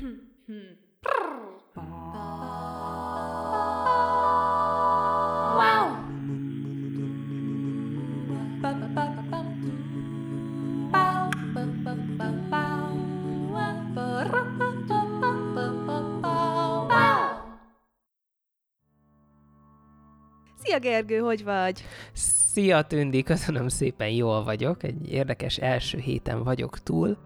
Szia Gergő, hogy vagy? Szia Tündi, köszönöm szépen, jól vagyok. Egy érdekes első héten vagyok túl.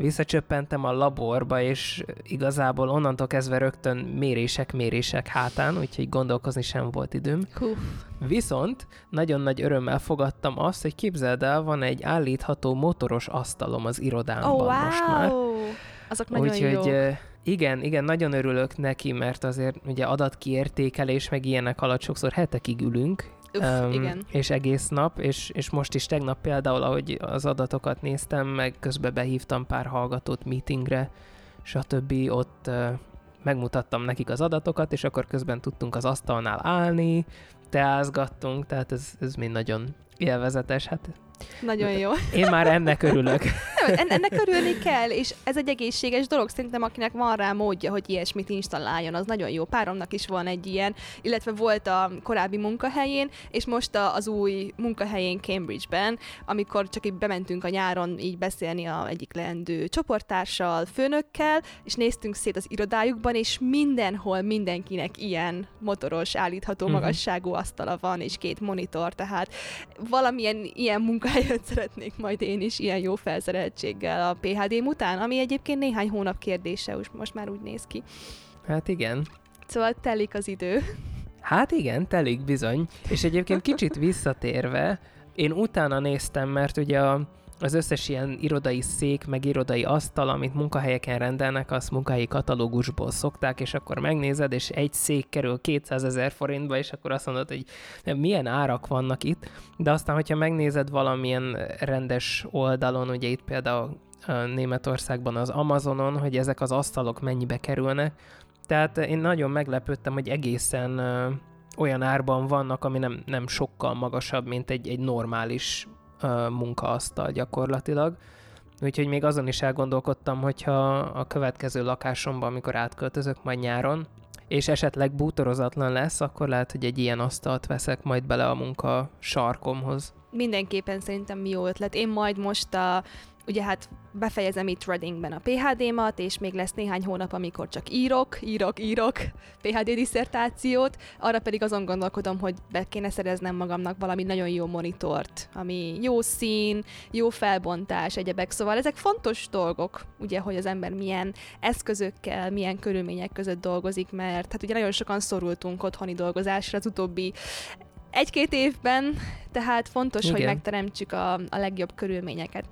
Visszacsöppentem a laborba, és igazából onnantól kezdve rögtön mérések, mérések hátán, úgyhogy gondolkozni sem volt időm. Hú. Viszont nagyon nagy örömmel fogadtam azt, hogy képzeld el, van egy állítható motoros asztalom az irodámban Oh, wow! most már. Azok nagyon Úgyhogy jók. igen, igen, nagyon örülök neki, mert azért ugye adatkiértékelés, meg ilyenek alatt sokszor hetekig ülünk, Uff, Öm, igen. és egész nap, és, és most is tegnap például, ahogy az adatokat néztem, meg közben behívtam pár hallgatót meetingre, stb. Ott uh, megmutattam nekik az adatokat, és akkor közben tudtunk az asztalnál állni, teázgattunk, tehát ez, ez mind nagyon élvezetes. Hát Nagyon jó. én már ennek örülök. Nem, en- ennek örülni kell, és ez egy egészséges dolog. Szerintem, akinek van rá módja, hogy ilyesmit installáljon, az nagyon jó. Páromnak is van egy ilyen, illetve volt a korábbi munkahelyén, és most az új munkahelyén Cambridge-ben, amikor csak így bementünk a nyáron így beszélni a egyik leendő csoporttársal, főnökkel, és néztünk szét az irodájukban, és mindenhol mindenkinek ilyen motoros, állítható Mhm. magasságú asztala van, és két monitor, tehát valamilyen ilyen munkahelyet szeretnék majd én is, ilyen jó felszereltséggel a PHD után, ami egyébként néhány hónap kérdése, most már úgy néz ki. Hát igen. Szóval telik az idő. Hát igen, telik bizony. És egyébként kicsit visszatérve, én utána néztem, mert ugye a, az összes ilyen irodai szék, meg irodai asztal, amit munkahelyeken rendelnek, azt munkahelyi katalógusból szokták, és akkor megnézed, és egy szék kerül 200 ezer forintba, és akkor azt mondod, hogy milyen árak vannak itt, de aztán, hogyha megnézed valamilyen rendes oldalon, ugye itt például Németországban az Amazonon, hogy ezek az asztalok mennyibe kerülnek, tehát én nagyon meglepődtem, hogy egészen olyan árban vannak, ami nem, nem sokkal magasabb, mint egy, egy normális munkaasztal gyakorlatilag. Úgyhogy még azon is elgondolkodtam, hogyha a következő lakásomban, amikor átköltözök majd nyáron, és esetleg bútorozatlan lesz, akkor lehet, hogy egy ilyen asztalt veszek majd bele a munka sarkomhoz. Mindenképpen szerintem jó ötlet. Én majd most a ugye hát befejezem itt Readingben a PHD-mat, és még lesz néhány hónap, amikor csak írok, írok, írok PHD diszertációt, arra pedig azon gondolkodom, hogy be kéne szereznem magamnak valami nagyon jó monitort, ami jó szín, jó felbontás, egyebek, szóval ezek fontos dolgok, ugye, hogy az ember milyen eszközökkel, milyen körülmények között dolgozik, mert hát ugye nagyon sokan szorultunk otthoni dolgozásra az utóbbi egy-két évben, tehát fontos, Igen. hogy megteremtsük a, a legjobb körülményeket.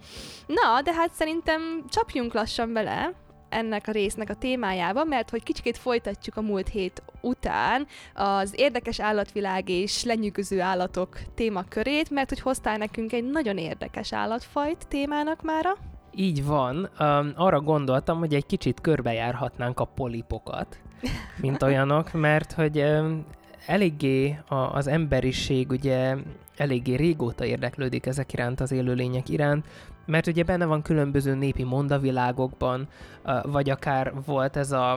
Na, de hát szerintem csapjunk lassan bele ennek a résznek a témájába, mert hogy kicsikét folytatjuk a múlt hét után az érdekes állatvilág és lenyűgöző állatok témakörét, mert hogy hoztál nekünk egy nagyon érdekes állatfajt témának mára. Így van. Um, arra gondoltam, hogy egy kicsit körbejárhatnánk a polipokat, mint olyanok, mert hogy um, eléggé a, az emberiség ugye eléggé régóta érdeklődik ezek iránt, az élőlények iránt, mert ugye benne van különböző népi mondavilágokban, vagy akár volt ez a,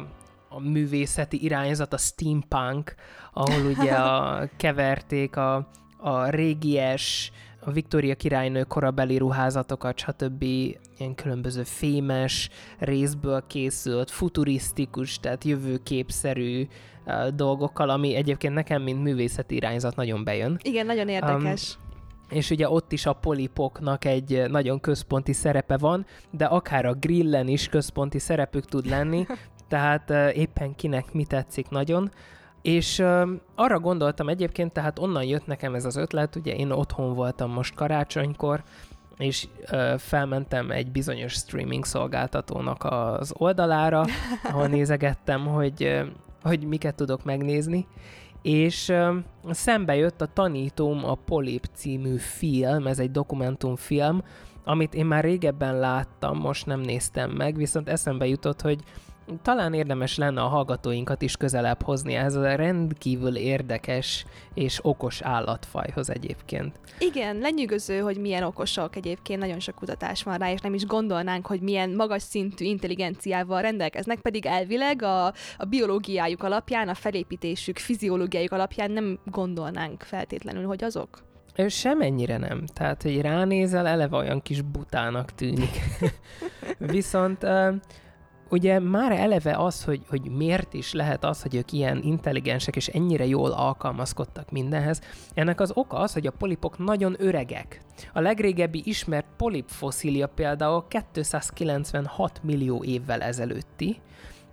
a művészeti irányzat, a steampunk, ahol ugye a, keverték a, a régies, a Viktória királynő korabeli ruházatokat, stb. ilyen különböző fémes, részből készült, futurisztikus, tehát jövőképszerű dolgokkal, ami egyébként nekem, mint művészeti irányzat nagyon bejön. Igen, nagyon érdekes. Um, És ugye ott is a polipoknak egy nagyon központi szerepe van, de akár a grillen is központi szerepük tud lenni, tehát éppen kinek mi tetszik nagyon. És arra gondoltam egyébként, tehát onnan jött nekem ez az ötlet, ugye én otthon voltam most karácsonykor, és felmentem egy bizonyos streaming szolgáltatónak az oldalára, ahol nézegettem, hogy, hogy miket tudok megnézni, és uh, szembe jött a Tanítóm a Polip című film, ez egy dokumentumfilm, amit én már régebben láttam, most nem néztem meg, viszont eszembe jutott, hogy talán érdemes lenne a hallgatóinkat is közelebb hozni ehhez a rendkívül érdekes és okos állatfajhoz egyébként. Igen, lenyűgöző, hogy milyen okosok egyébként, nagyon sok kutatás van rá, és nem is gondolnánk, hogy milyen magas szintű intelligenciával rendelkeznek, pedig elvileg a, a biológiájuk alapján, a felépítésük, fiziológiájuk alapján nem gondolnánk feltétlenül, hogy azok. Semennyire nem. Tehát, hogy ránézel, eleve olyan kis butának tűnik. Viszont ugye már eleve az, hogy, hogy miért is lehet az, hogy ők ilyen intelligensek és ennyire jól alkalmazkodtak mindenhez, ennek az oka az, hogy a polipok nagyon öregek. A legrégebbi ismert polip fosszília például 296 millió évvel ezelőtti,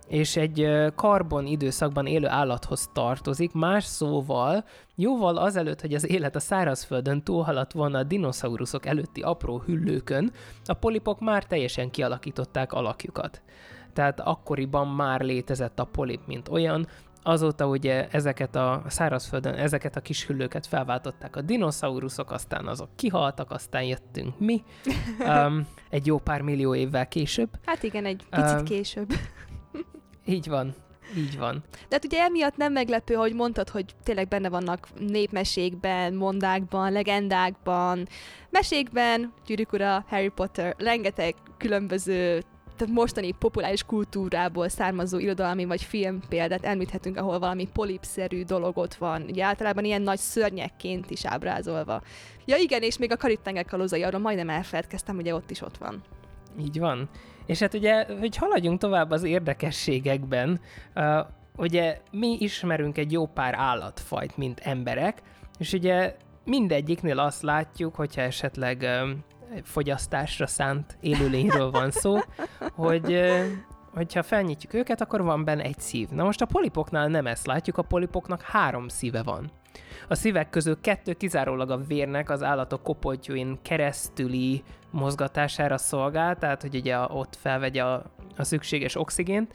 és egy karbon időszakban élő állathoz tartozik, más szóval jóval azelőtt, hogy az élet a szárazföldön túlhaladt volna a dinoszauruszok előtti apró hüllőkön, a polipok már teljesen kialakították alakjukat tehát akkoriban már létezett a polip, mint olyan, azóta ugye ezeket a szárazföldön, ezeket a kis hüllőket felváltották a dinoszauruszok, aztán azok kihaltak, aztán jöttünk mi, um, egy jó pár millió évvel később. Hát igen, egy picit um, később. így van, így van. De hát ugye emiatt nem meglepő, hogy mondtad, hogy tényleg benne vannak népmesékben, mondákban, legendákban, mesékben, Gyűrűk ura, Harry Potter, rengeteg különböző tehát mostani populáris kultúrából származó irodalmi vagy film példát említhetünk, ahol valami polipszerű dolog van, ugye általában ilyen nagy szörnyekként is ábrázolva. Ja igen, és még a Karib-tenger kalózai, arról majdnem elfeledkeztem, ugye ott is ott van. Így van. És hát ugye, hogy haladjunk tovább az érdekességekben, uh, ugye mi ismerünk egy jó pár állatfajt, mint emberek, és ugye mindegyiknél azt látjuk, hogyha esetleg fogyasztásra szánt élőlényről van szó, hogy hogyha felnyitjuk őket, akkor van benne egy szív. Na most a polipoknál nem ezt látjuk, a polipoknak három szíve van. A szívek közül kettő kizárólag a vérnek az állatok kopoltyúin keresztüli mozgatására szolgál, tehát hogy ugye ott felvegye a, a szükséges oxigént,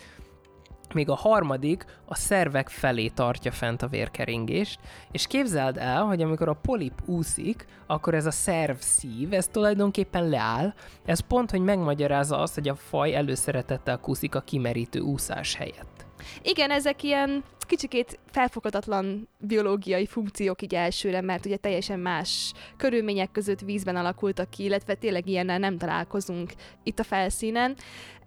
még a harmadik a szervek felé tartja fent a vérkeringést, és képzeld el, hogy amikor a polip úszik, akkor ez a szerv szív, ez tulajdonképpen leáll, ez pont, hogy megmagyarázza azt, hogy a faj előszeretettel kúszik a kimerítő úszás helyett. Igen, ezek ilyen kicsikét felfoghatatlan biológiai funkciók így elsőre, mert ugye teljesen más körülmények között vízben alakultak ki, illetve tényleg ilyennel nem találkozunk itt a felszínen.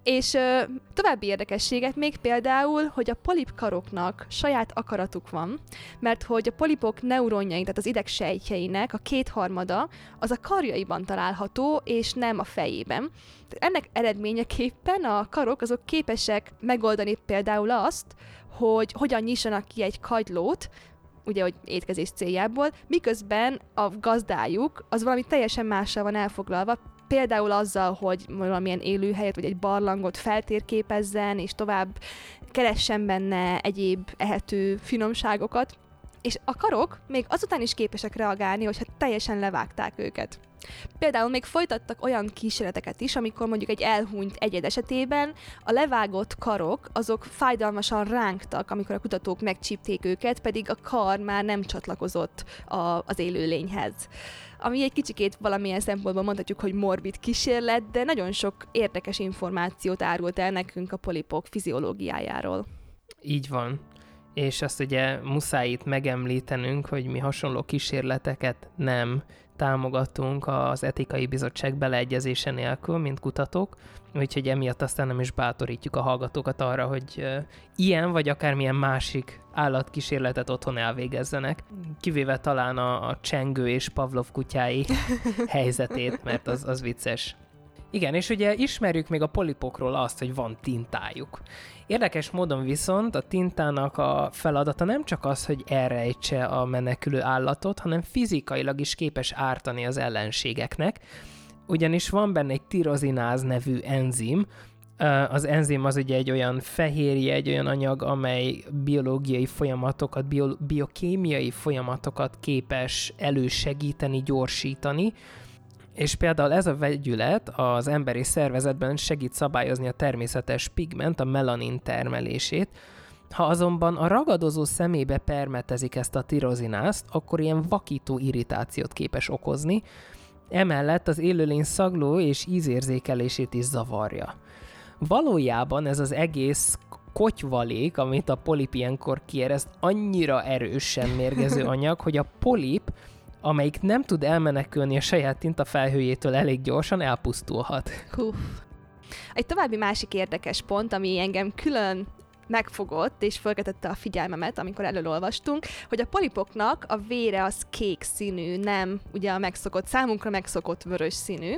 És ö, további érdekességet még például, hogy a polipkaroknak saját akaratuk van, mert hogy a polipok neuronjai, tehát az idegsejtjeinek a kétharmada az a karjaiban található, és nem a fejében. Ennek eredményeképpen a karok azok képesek megoldani például azt, hogy hogyan nyissanak ki egy kagylót, ugye, hogy étkezés céljából, miközben a gazdájuk az valami teljesen mással van elfoglalva, például azzal, hogy valamilyen élőhelyet vagy egy barlangot feltérképezzen, és tovább keressen benne egyéb ehető finomságokat, és a karok még azután is képesek reagálni, hogyha teljesen levágták őket. Például még folytattak olyan kísérleteket is, amikor mondjuk egy elhunyt egyed esetében a levágott karok azok fájdalmasan rángtak, amikor a kutatók megcsípték őket, pedig a kar már nem csatlakozott a, az élőlényhez. Ami egy kicsikét valamilyen szempontból mondhatjuk, hogy morbid kísérlet, de nagyon sok érdekes információt árult el nekünk a polipok fiziológiájáról. Így van és azt ugye muszáj itt megemlítenünk, hogy mi hasonló kísérleteket nem támogatunk az etikai bizottság beleegyezése nélkül, mint kutatók, úgyhogy emiatt aztán nem is bátorítjuk a hallgatókat arra, hogy ilyen vagy akármilyen másik állatkísérletet otthon elvégezzenek, kivéve talán a, a csengő és Pavlov kutyái helyzetét, mert az, az vicces. Igen, és ugye ismerjük még a polipokról azt, hogy van tintájuk. Érdekes módon viszont a tintának a feladata nem csak az, hogy elrejtse a menekülő állatot, hanem fizikailag is képes ártani az ellenségeknek, ugyanis van benne egy tirozináz nevű enzim, az enzim az ugye egy olyan fehérje, egy olyan anyag, amely biológiai folyamatokat, bio, biokémiai folyamatokat képes elősegíteni, gyorsítani, és például ez a vegyület az emberi szervezetben segít szabályozni a természetes pigment, a melanin termelését, ha azonban a ragadozó szemébe permetezik ezt a tirozinást, akkor ilyen vakító irritációt képes okozni, emellett az élőlény szagló és ízérzékelését is zavarja. Valójában ez az egész kotyvalék, amit a polip ilyenkor kiereszt, annyira erősen mérgező anyag, hogy a polip, amelyik nem tud elmenekülni a saját tintafelhőjétől elég gyorsan, elpusztulhat. Hú. Egy további másik érdekes pont, ami engem külön megfogott és felkeltette a figyelmemet, amikor elolvastunk, hogy a polipoknak a vére az kék színű, nem ugye a megszokott, számunkra megszokott vörös színű,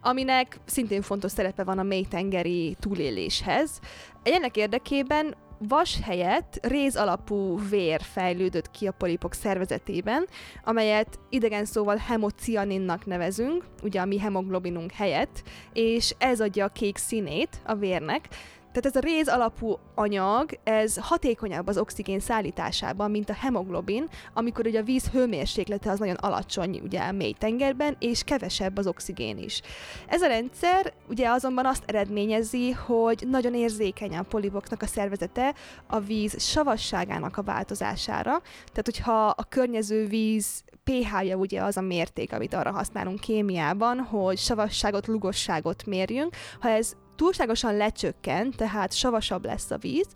aminek szintén fontos szerepe van a mélytengeri túléléshez. Ennek érdekében vas helyett réz alapú vér fejlődött ki a polipok szervezetében, amelyet idegen szóval hemocianinnak nevezünk, ugye a mi hemoglobinunk helyett, és ez adja a kék színét a vérnek, tehát ez a réz alapú anyag, ez hatékonyabb az oxigén szállításában, mint a hemoglobin, amikor ugye a víz hőmérséklete az nagyon alacsony ugye a mély tengerben, és kevesebb az oxigén is. Ez a rendszer ugye azonban azt eredményezi, hogy nagyon érzékeny a polipoknak a szervezete a víz savasságának a változására. Tehát, hogyha a környező víz pH-ja ugye az a mérték, amit arra használunk kémiában, hogy savasságot, lugosságot mérjünk. Ha ez túlságosan lecsökken, tehát savasabb lesz a víz,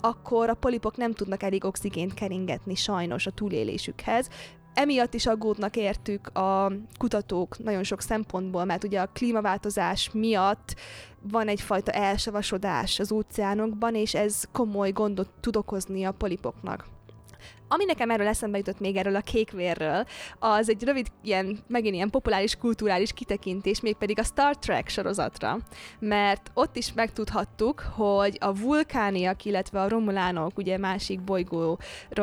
akkor a polipok nem tudnak elég oxigént keringetni sajnos a túlélésükhez, emiatt is aggódnak értük a kutatók nagyon sok szempontból, mert ugye a klímaváltozás miatt van egyfajta elsavasodás az óceánokban, és ez komoly gondot tud okozni a polipoknak. Ami nekem erről eszembe jutott még erről a kékvérről, az egy rövid, ilyen, megint ilyen populáris, kulturális kitekintés, mégpedig a Star Trek sorozatra. Mert ott is megtudhattuk, hogy a vulkániak, illetve a romulánok, ugye másik bolygóról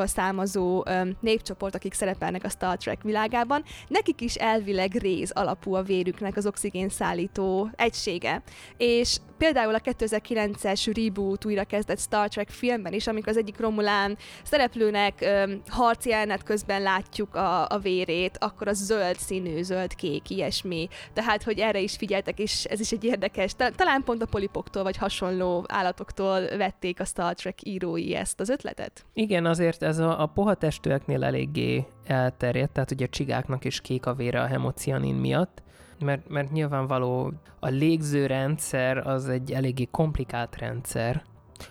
származó öm, népcsoport, akik szerepelnek a Star Trek világában, nekik is elvileg réz alapú a vérüknek az oxigén szállító egysége. És például a 2009-es reboot újra kezdett Star Trek filmben is, amikor az egyik Romulán szereplőnek harci jelenet közben látjuk a, a vérét, akkor az zöld színű, zöld-kék, ilyesmi. Tehát, hogy erre is figyeltek, és ez is egy érdekes, talán pont a polipoktól vagy hasonló állatoktól vették a Star Trek írói ezt az ötletet? Igen, azért ez a, a pohatestőeknél eléggé elterjedt, tehát ugye a csigáknak is kék a vére a hemocianin miatt, mert, mert nyilvánvaló a légzőrendszer az egy eléggé komplikált rendszer,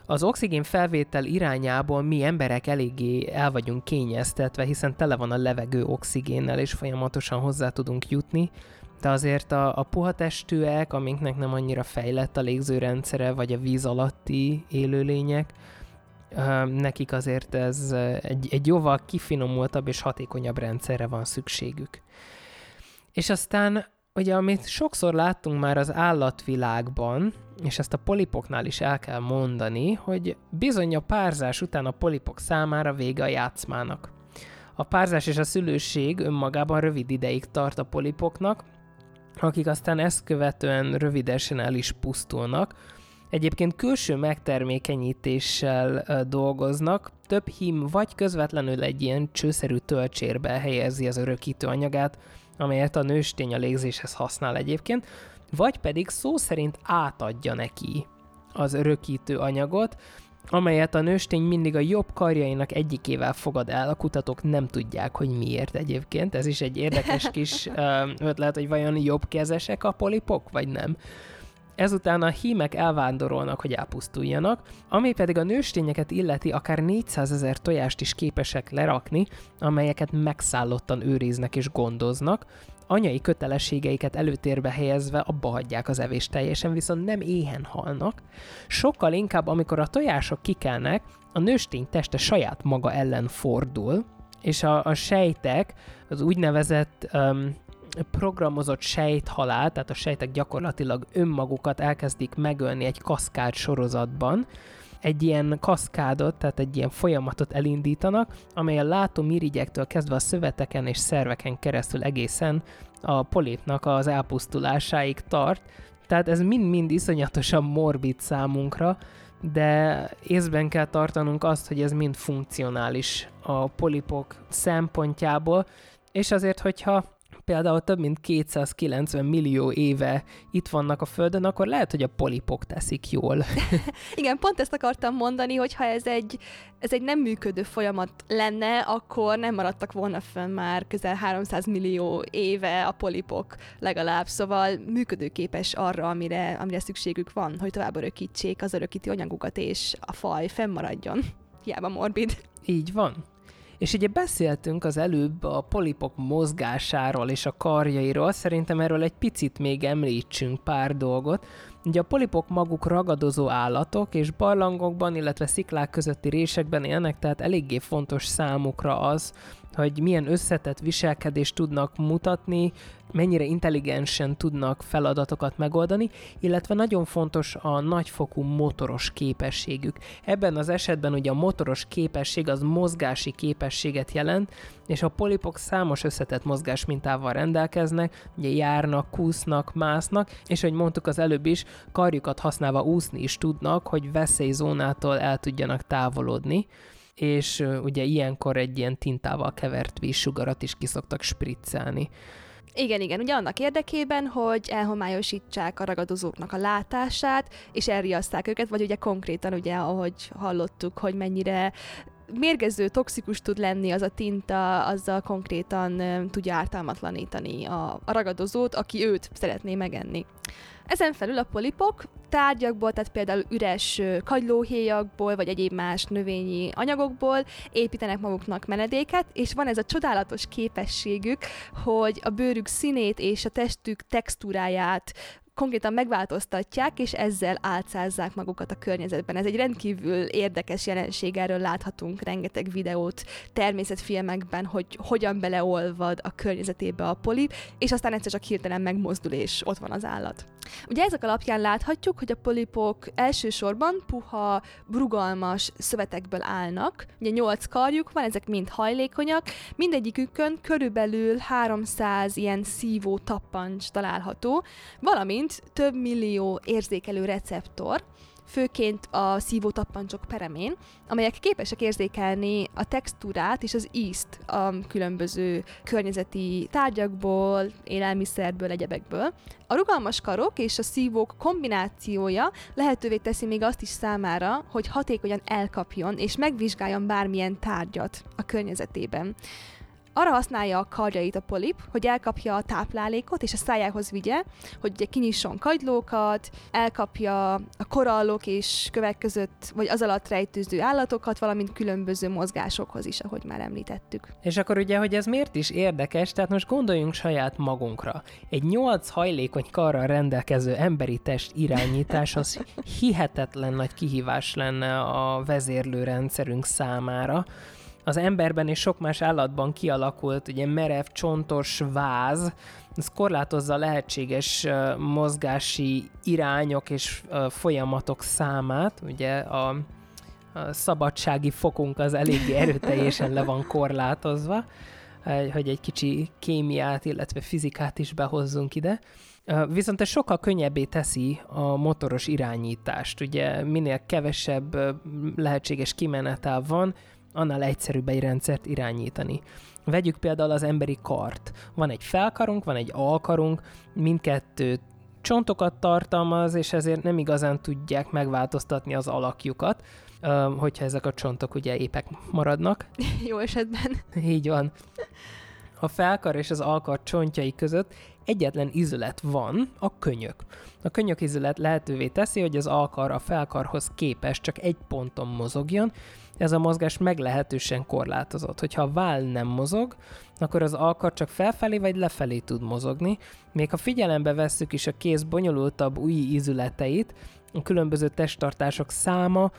az oxigén felvétel irányából mi emberek eléggé el vagyunk kényeztetve, hiszen tele van a levegő oxigénnel, és folyamatosan hozzá tudunk jutni, de azért a, a puha testűek, amiknek nem annyira fejlett a légzőrendszere, vagy a víz alatti élőlények, nekik azért ez egy, egy jóval kifinomultabb és hatékonyabb rendszerre van szükségük. És aztán ugye, amit sokszor láttunk már az állatvilágban, és ezt a polipoknál is el kell mondani, hogy bizony a párzás után a polipok számára vége a játszmának. A párzás és a szülőség önmagában rövid ideig tart a polipoknak, akik aztán ezt követően rövidesen el is pusztulnak. Egyébként külső megtermékenyítéssel dolgoznak, több hím vagy közvetlenül egy ilyen csőszerű töltsérbe helyezi az örökítő anyagát, amelyet a nőstény a légzéshez használ egyébként, vagy pedig szó szerint átadja neki az örökítő anyagot, amelyet a nőstény mindig a jobb karjainak egyikével fogad el, a kutatók nem tudják, hogy miért egyébként. Ez is egy érdekes kis ötlet, hogy vajon jobb kezesek a polipok, vagy nem. Ezután a hímek elvándorolnak, hogy elpusztuljanak, ami pedig a nőstényeket illeti akár 400 ezer tojást is képesek lerakni, amelyeket megszállottan őriznek és gondoznak, anyai kötelességeiket előtérbe helyezve abba hagyják az evést teljesen, viszont nem éhen halnak. Sokkal inkább, amikor a tojások kikelnek, a nőstény teste saját maga ellen fordul, és a, a sejtek, az úgynevezett um, programozott sejthalál, tehát a sejtek gyakorlatilag önmagukat elkezdik megölni egy kaszkád sorozatban, egy ilyen kaszkádot, tehát egy ilyen folyamatot elindítanak, amely a látómirigyektől kezdve a szöveteken és szerveken keresztül egészen a polipnak az elpusztulásáig tart. Tehát ez mind-mind iszonyatosan morbid számunkra, de észben kell tartanunk azt, hogy ez mind funkcionális a polipok szempontjából, és azért, hogyha például több mint 290 millió éve itt vannak a Földön, akkor lehet, hogy a polipok teszik jól. Igen, pont ezt akartam mondani, hogy ha ez egy, ez egy nem működő folyamat lenne, akkor nem maradtak volna fönn már közel 300 millió éve a polipok legalább, szóval működőképes arra, amire, amire szükségük van, hogy tovább örökítsék az örökíti anyagukat, és a faj fennmaradjon. Hiába morbid. Így van. És ugye beszéltünk az előbb a polipok mozgásáról és a karjairól, szerintem erről egy picit még említsünk pár dolgot. Ugye a polipok maguk ragadozó állatok, és barlangokban, illetve sziklák közötti résekben élnek, tehát eléggé fontos számukra az, hogy milyen összetett viselkedést tudnak mutatni, mennyire intelligensen tudnak feladatokat megoldani, illetve nagyon fontos a nagyfokú motoros képességük. Ebben az esetben ugye a motoros képesség az mozgási képességet jelent, és a polipok számos összetett mozgás mintával rendelkeznek, ugye járnak, kúsznak, másznak, és ahogy mondtuk az előbb is, karjukat használva úszni is tudnak, hogy veszélyzónától el tudjanak távolodni és ugye ilyenkor egy ilyen tintával kevert vízsugarat is kiszoktak spriccelni. Igen, igen, ugye annak érdekében, hogy elhomályosítsák a ragadozóknak a látását, és elriaszták őket, vagy ugye konkrétan, ugye, ahogy hallottuk, hogy mennyire mérgező, toxikus tud lenni az a tinta, azzal konkrétan tudja ártalmatlanítani a, a ragadozót, aki őt szeretné megenni. Ezen felül a polipok tárgyakból, tehát például üres kagylóhéjakból, vagy egyéb más növényi anyagokból építenek maguknak menedéket, és van ez a csodálatos képességük, hogy a bőrük színét és a testük textúráját konkrétan megváltoztatják, és ezzel álcázzák magukat a környezetben. Ez egy rendkívül érdekes jelenség, erről láthatunk rengeteg videót természetfilmekben, hogy hogyan beleolvad a környezetébe a polip, és aztán egyszer csak hirtelen megmozdul, és ott van az állat. Ugye ezek alapján láthatjuk, hogy a polipok elsősorban puha, rugalmas szövetekből állnak. Ugye nyolc karjuk van, ezek mind hajlékonyak, mindegyikükön körülbelül 300 ilyen szívó tappancs található, valamint több millió érzékelő receptor, főként a szívó tappancsok peremén, amelyek képesek érzékelni a textúrát és az ízt a különböző környezeti tárgyakból, élelmiszerből, egyebekből. A rugalmas karok és a szívók kombinációja lehetővé teszi még azt is számára, hogy hatékonyan elkapjon és megvizsgáljon bármilyen tárgyat a környezetében. Arra használja a karjait a polip, hogy elkapja a táplálékot és a szájához vigye, hogy ugye kinyisson kagylókat, elkapja a korallok és kövek között, vagy az alatt rejtőző állatokat, valamint különböző mozgásokhoz is, ahogy már említettük. És akkor ugye, hogy ez miért is érdekes, tehát most gondoljunk saját magunkra. Egy nyolc hajlékony karral rendelkező emberi test irányítás az hihetetlen nagy kihívás lenne a vezérlőrendszerünk számára, az emberben és sok más állatban kialakult ugye merev, csontos váz, ez korlátozza a lehetséges mozgási irányok és folyamatok számát, ugye a, a szabadsági fokunk az eléggé erőteljesen le van korlátozva, hogy egy kicsi kémiát, illetve fizikát is behozzunk ide. Viszont ez sokkal könnyebbé teszi a motoros irányítást. Ugye minél kevesebb lehetséges kimenetel van, annál egyszerűbb egy rendszert irányítani. Vegyük például az emberi kart. Van egy felkarunk, van egy alkarunk, mindkettő csontokat tartalmaz, és ezért nem igazán tudják megváltoztatni az alakjukat, hogyha ezek a csontok ugye épek maradnak. Jó esetben. Így van. A felkar és az alkar csontjai között egyetlen izület van, a könyök. A könyök izület lehetővé teszi, hogy az alkar a felkarhoz képes csak egy ponton mozogjon, ez a mozgás meglehetősen korlátozott. Hogyha a váll nem mozog, akkor az alkar csak felfelé vagy lefelé tud mozogni. Még ha figyelembe vesszük is a kéz bonyolultabb új ízületeit, a különböző testtartások száma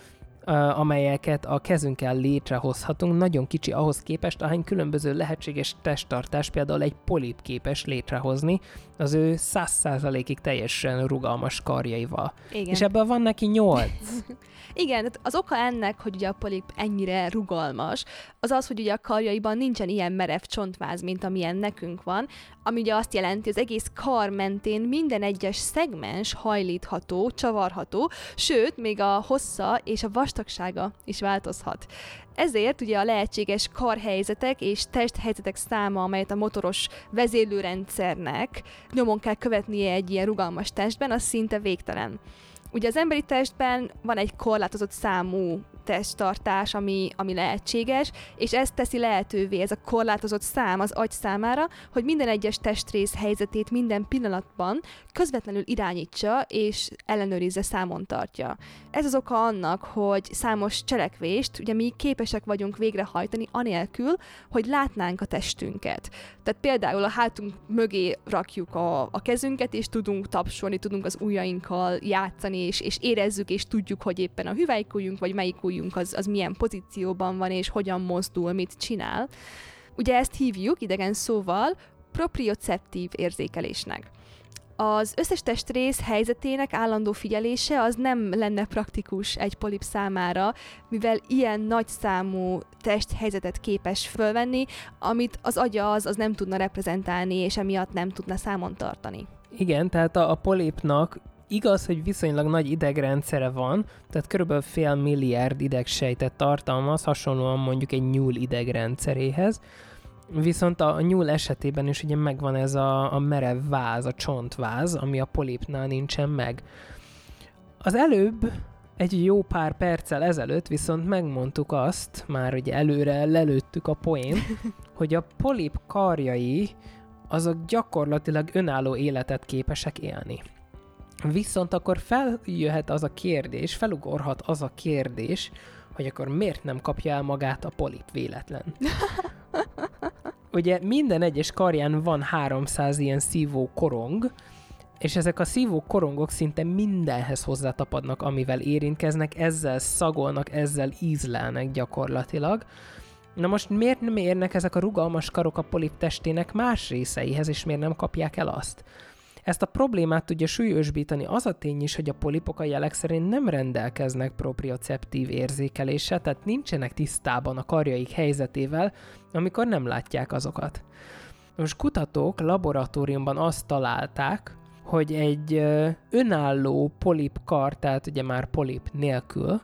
amelyeket a kezünkkel létrehozhatunk, nagyon kicsi ahhoz képest, ahány különböző lehetséges testtartás például egy polip képes létrehozni az ő száz százalékig teljesen rugalmas karjaival. Igen. És ebből van neki nyolc. Igen, az oka ennek, hogy ugye a polip ennyire rugalmas, az az, hogy ugye a karjaiban nincsen ilyen merev csontváz, mint amilyen nekünk van, ami ugye azt jelenti, az egész kar mentén minden egyes szegmens hajlítható, csavarható, sőt, még a hossza és a vastagsága is változhat. Ezért ugye a lehetséges karhelyzetek és testhelyzetek száma, amelyet a motoros vezérlőrendszernek nyomon kell követnie egy ilyen rugalmas testben, az szinte végtelen. Ugye az emberi testben van egy korlátozott számú testtartás, ami, ami lehetséges, és ez teszi lehetővé, ez a korlátozott szám az agy számára, hogy minden egyes testrész helyzetét minden pillanatban közvetlenül irányítsa és ellenőrizze, számon tartja. Ez az oka annak, hogy számos cselekvést ugye mi képesek vagyunk végrehajtani anélkül, hogy látnánk a testünket. Tehát például a hátunk mögé rakjuk a, a kezünket, és tudunk tapsolni, tudunk az ujjainkkal játszani, és, és érezzük, és tudjuk, hogy éppen a hüvelykujjunk, vagy melyik ujjunk az, az milyen pozícióban van, és hogyan mozdul, mit csinál. Ugye ezt hívjuk idegen szóval proprioceptív érzékelésnek az összes testrész helyzetének állandó figyelése az nem lenne praktikus egy polip számára, mivel ilyen nagy számú testhelyzetet képes fölvenni, amit az agya az, az nem tudna reprezentálni, és emiatt nem tudna számon tartani. Igen, tehát a, a polipnak igaz, hogy viszonylag nagy idegrendszere van, tehát körülbelül fél milliárd idegsejtet tartalmaz, hasonlóan mondjuk egy nyúl idegrendszeréhez, Viszont a, nyúl esetében is ugye megvan ez a, a merev váz, a csontváz, ami a polipnál nincsen meg. Az előbb, egy jó pár perccel ezelőtt viszont megmondtuk azt, már ugye előre lelőttük a poén, hogy a polip karjai azok gyakorlatilag önálló életet képesek élni. Viszont akkor feljöhet az a kérdés, felugorhat az a kérdés, hogy akkor miért nem kapja el magát a polip véletlen. Ugye minden egyes karján van 300 ilyen szívó korong, és ezek a szívó korongok szinte mindenhez hozzátapadnak, amivel érintkeznek, ezzel szagolnak, ezzel ízlelnek gyakorlatilag. Na most miért nem érnek ezek a rugalmas karok a polip testének más részeihez, és miért nem kapják el azt? Ezt a problémát tudja súlyosbítani az a tény is, hogy a polipok a jelek szerint nem rendelkeznek proprioceptív érzékeléssel, tehát nincsenek tisztában a karjaik helyzetével, amikor nem látják azokat. Most kutatók laboratóriumban azt találták, hogy egy önálló polip kar, tehát ugye már polip nélkül,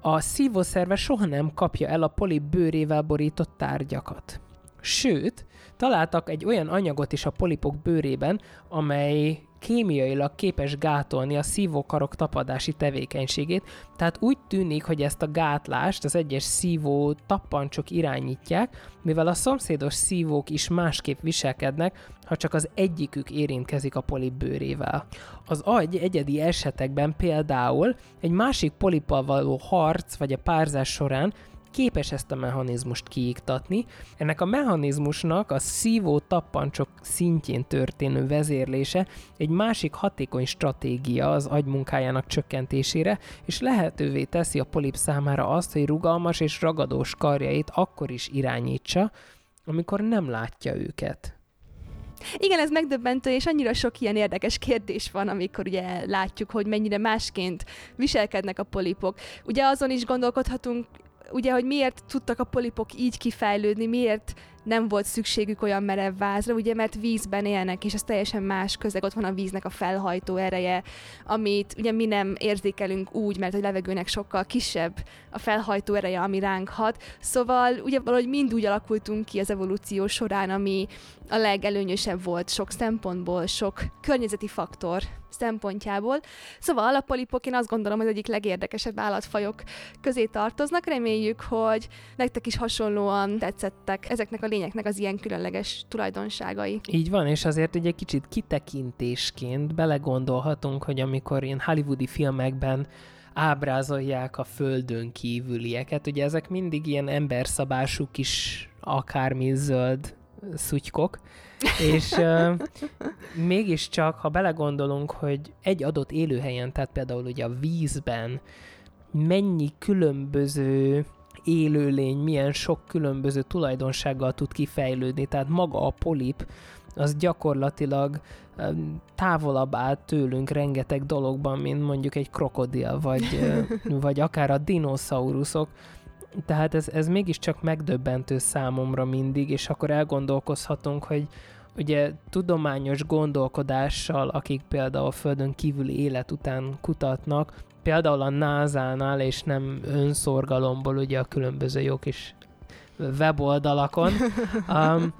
a szívószerve soha nem kapja el a polip bőrével borított tárgyakat. Sőt, találtak egy olyan anyagot is a polipok bőrében, amely kémiailag képes gátolni a szívókarok tapadási tevékenységét, tehát úgy tűnik, hogy ezt a gátlást az egyes szívó tappancsok irányítják, mivel a szomszédos szívók is másképp viselkednek, ha csak az egyikük érintkezik a polip bőrével. Az agy egyedi esetekben például egy másik polippal való harc vagy a párzás során képes ezt a mechanizmust kiiktatni. Ennek a mechanizmusnak a szívó tappancsok szintjén történő vezérlése egy másik hatékony stratégia az agymunkájának csökkentésére, és lehetővé teszi a polip számára azt, hogy rugalmas és ragadós karjait akkor is irányítsa, amikor nem látja őket. Igen, ez megdöbbentő, és annyira sok ilyen érdekes kérdés van, amikor ugye látjuk, hogy mennyire másként viselkednek a polipok. Ugye azon is gondolkodhatunk ugye, hogy miért tudtak a polipok így kifejlődni, miért nem volt szükségük olyan merev vázra, ugye, mert vízben élnek, és ez teljesen más közeg, ott van a víznek a felhajtó ereje, amit ugye mi nem érzékelünk úgy, mert a levegőnek sokkal kisebb a felhajtó ereje, ami ránk hat. Szóval ugye valahogy mind úgy alakultunk ki az evolúció során, ami a legelőnyösebb volt sok szempontból, sok környezeti faktor szempontjából. Szóval alapolipok én azt gondolom, hogy egyik legérdekesebb állatfajok közé tartoznak. Reméljük, hogy nektek is hasonlóan tetszettek ezeknek a lényeknek az ilyen különleges tulajdonságai. Így van, és azért egy kicsit kitekintésként belegondolhatunk, hogy amikor ilyen hollywoodi filmekben ábrázolják a földön kívülieket, ugye ezek mindig ilyen emberszabású kis akármi zöld szutykok, és uh, mégiscsak, ha belegondolunk, hogy egy adott élőhelyen, tehát például ugye a vízben, mennyi különböző élőlény milyen sok különböző tulajdonsággal tud kifejlődni, tehát maga a polip az gyakorlatilag távolabb áll tőlünk rengeteg dologban, mint mondjuk egy krokodil, vagy, vagy akár a dinoszauruszok. Tehát ez, ez mégiscsak megdöbbentő számomra mindig, és akkor elgondolkozhatunk, hogy, ugye tudományos gondolkodással, akik például a Földön kívüli élet után kutatnak, például a NASA-nál, és nem önszorgalomból ugye a különböző jó kis weboldalakon, um,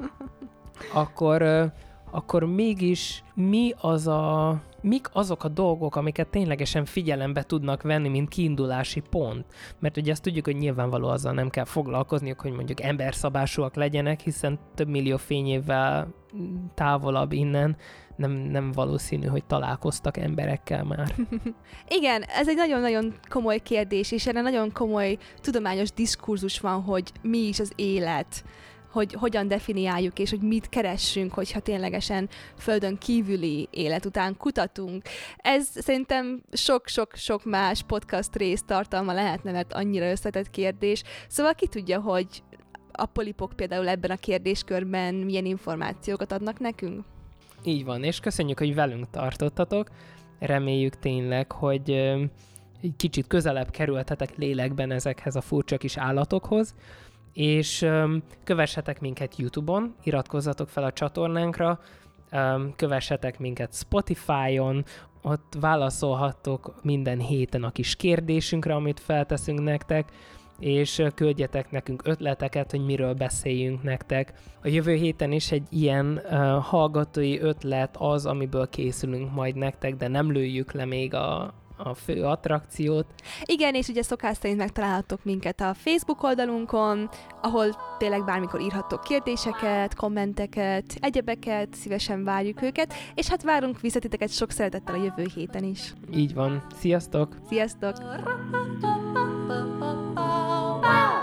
akkor, akkor mégis mi az a, mik azok a dolgok, amiket ténylegesen figyelembe tudnak venni, mint kiindulási pont? Mert ugye azt tudjuk, hogy nyilvánvaló azzal nem kell foglalkozniuk, hogy mondjuk emberszabásúak legyenek, hiszen több millió fényévvel távolabb innen nem, nem valószínű, hogy találkoztak emberekkel már. Igen, ez egy nagyon-nagyon komoly kérdés, és erre nagyon komoly tudományos diskurzus van, hogy mi is az élet hogy hogyan definiáljuk, és hogy mit keressünk, hogyha ténylegesen földön kívüli élet után kutatunk. Ez szerintem sok-sok-sok más podcast rész tartalma lehetne, mert annyira összetett kérdés. Szóval ki tudja, hogy a polipok például ebben a kérdéskörben milyen információkat adnak nekünk? Így van, és köszönjük, hogy velünk tartottatok. Reméljük tényleg, hogy egy kicsit közelebb kerültetek lélekben ezekhez a furcsa kis állatokhoz, és kövessetek minket YouTube-on, iratkozzatok fel a csatornánkra, kövessetek minket Spotify-on, ott válaszolhattok minden héten a kis kérdésünkre, amit felteszünk nektek, és küldjetek nekünk ötleteket, hogy miről beszéljünk nektek. A jövő héten is egy ilyen uh, hallgatói ötlet az, amiből készülünk majd nektek, de nem lőjük le még a, a fő attrakciót. Igen, és ugye szokás szerint megtalálhatok minket a Facebook oldalunkon, ahol tényleg bármikor írhattok kérdéseket, kommenteket, egyebeket, szívesen várjuk őket, és hát várunk visszatiteket sok szeretettel a jövő héten is. Így van. Sziasztok! Sziasztok! Oh.